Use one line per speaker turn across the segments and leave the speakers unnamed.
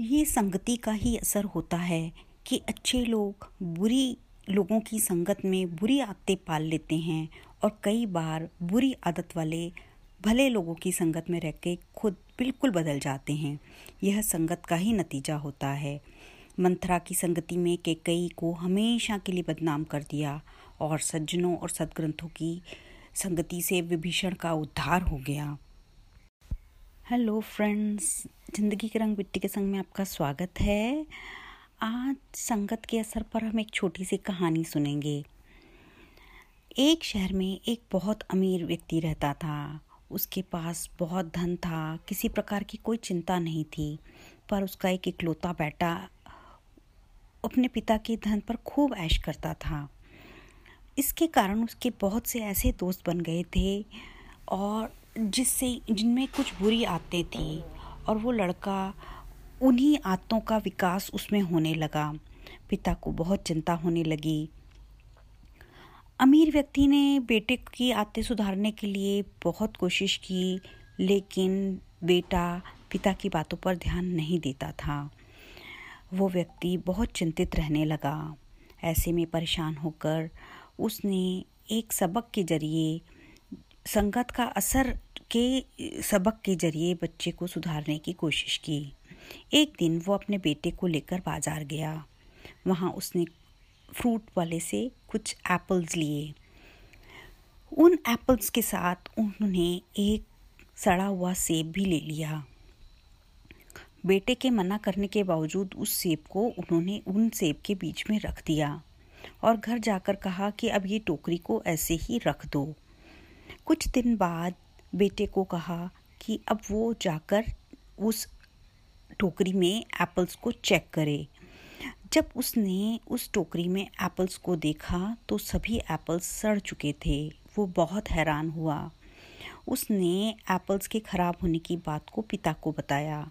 ये संगति का ही असर होता है कि अच्छे लोग बुरी लोगों की संगत में बुरी आदतें पाल लेते हैं और कई बार बुरी आदत वाले भले लोगों की संगत में रह के खुद बिल्कुल बदल जाते हैं। यह संगत का ही नतीजा होता है। मंथरा की संगति में केकई को हमेशा के लिए बदनाम कर दिया और सज्जनों और सदग्रंथों की संगति से विभीषण का उद्धार हो गया। हेलो फ्रेंड्स ज़िंदगी के रंग मिट्टी के संग में आपका स्वागत है। आज संगत के असर पर हम एक छोटी सी कहानी सुनेंगे। एक शहर में एक बहुत अमीर व्यक्ति रहता था। उसके पास बहुत धन था, किसी प्रकार की कोई चिंता नहीं थी, पर उसका एक इकलौता बेटा अपने पिता के धन पर खूब ऐश करता था। इसके कारण उसके बहुत से ऐसे दोस्त बन गए थे और जिससे, जिनमें कुछ बुरी आदतें थी। और वो लड़का उन्हीं आदतों का विकास उसमें होने लगा। पिता को बहुत चिंता होने लगी। अमीर व्यक्ति ने बेटे की आदतें सुधारने के लिए बहुत कोशिश की, लेकिन बेटा पिता की बातों पर ध्यान नहीं देता था। वो व्यक्ति बहुत चिंतित रहने लगा। ऐसे में परेशान होकर उसने एक सबक के ज़रिए संगत का असर के सबक के ज़रिए बच्चे को सुधारने की कोशिश की। एक दिन वो अपने बेटे को लेकर बाज़ार गया। वहाँ उसने फ्रूट वाले से कुछ एप्पल्स लिए। उन एप्पल्स के साथ उन्होंने एक सड़ा हुआ सेब भी ले लिया। बेटे के मना करने के बावजूद उस सेब को उन्होंने उन सेब के बीच में रख दिया और घर जाकर कहा कि अब ये टोकरी को ऐसे ही रख दो। कुछ दिन बाद बेटे को कहा कि अब वो जाकर उस टोकरी में एप्पल्स को चेक करे। जब उसने उस टोकरी में एप्पल्स को देखा तो सभी एप्पल्स सड़ चुके थे। वो बहुत हैरान हुआ। उसने एप्पल्स के ख़राब होने की बात को पिता को बताया।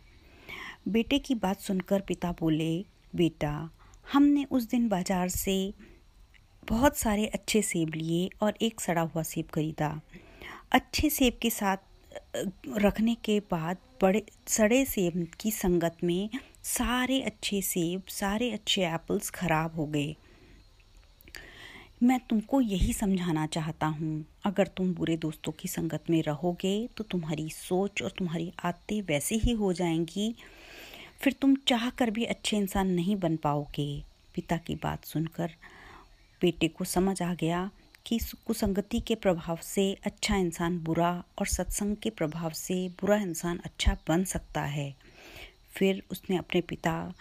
बेटे की बात सुनकर पिता बोले, बेटा, हमने उस दिन बाज़ार से बहुत सारे अच्छे सेब लिए और एक सड़ा हुआ सेब खरीदा। अच्छे सेब के साथ रखने के बाद बड़े, सड़े सेब की संगत में सारे अच्छे सेब, सारे अच्छे एप्पल्स ख़राब हो गए। मैं तुमको यही समझाना चाहता हूँ, अगर तुम बुरे दोस्तों की संगत में रहोगे तो तुम्हारी सोच और तुम्हारी आदतें वैसे ही हो जाएँगी। फिर तुम चाह कर भी अच्छे इंसान नहीं बन पाओगे। पिता की बात सुनकर बेटे को समझ आ गया। कि कुसंगति के प्रभाव से अच्छा इंसान बुरा और सत्संग के प्रभाव से बुरा इंसान अच्छा बन सकता है। फिर उसने अपने पिता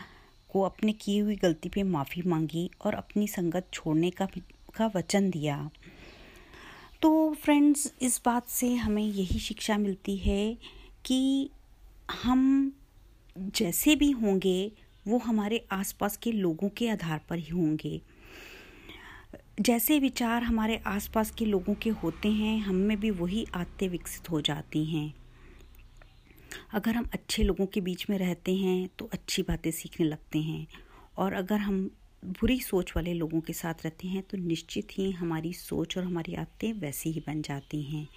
को अपने की हुई गलती पे माफ़ी मांगी और अपनी संगत छोड़ने का का वचन दिया। तो फ्रेंड्स, इस बात से हमें यही शिक्षा मिलती है कि हम जैसे भी होंगे, वो हमारे आसपास के लोगों के आधार पर ही होंगे। जैसे विचार हमारे आसपास के लोगों के होते हैं, हम में भी वही आदतें विकसित हो जाती हैं। अगर हम अच्छे लोगों के बीच में रहते हैं तो अच्छी बातें सीखने लगते हैं। और अगर हम बुरी सोच वाले लोगों के साथ रहते हैं तो निश्चित ही हमारी सोच और हमारी आदतें वैसी ही बन जाती हैं।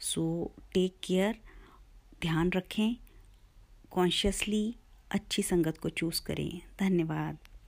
सो टेक केयर ध्यान रखें कॉन्शियसली अच्छी संगत को चूज़ करें। धन्यवाद।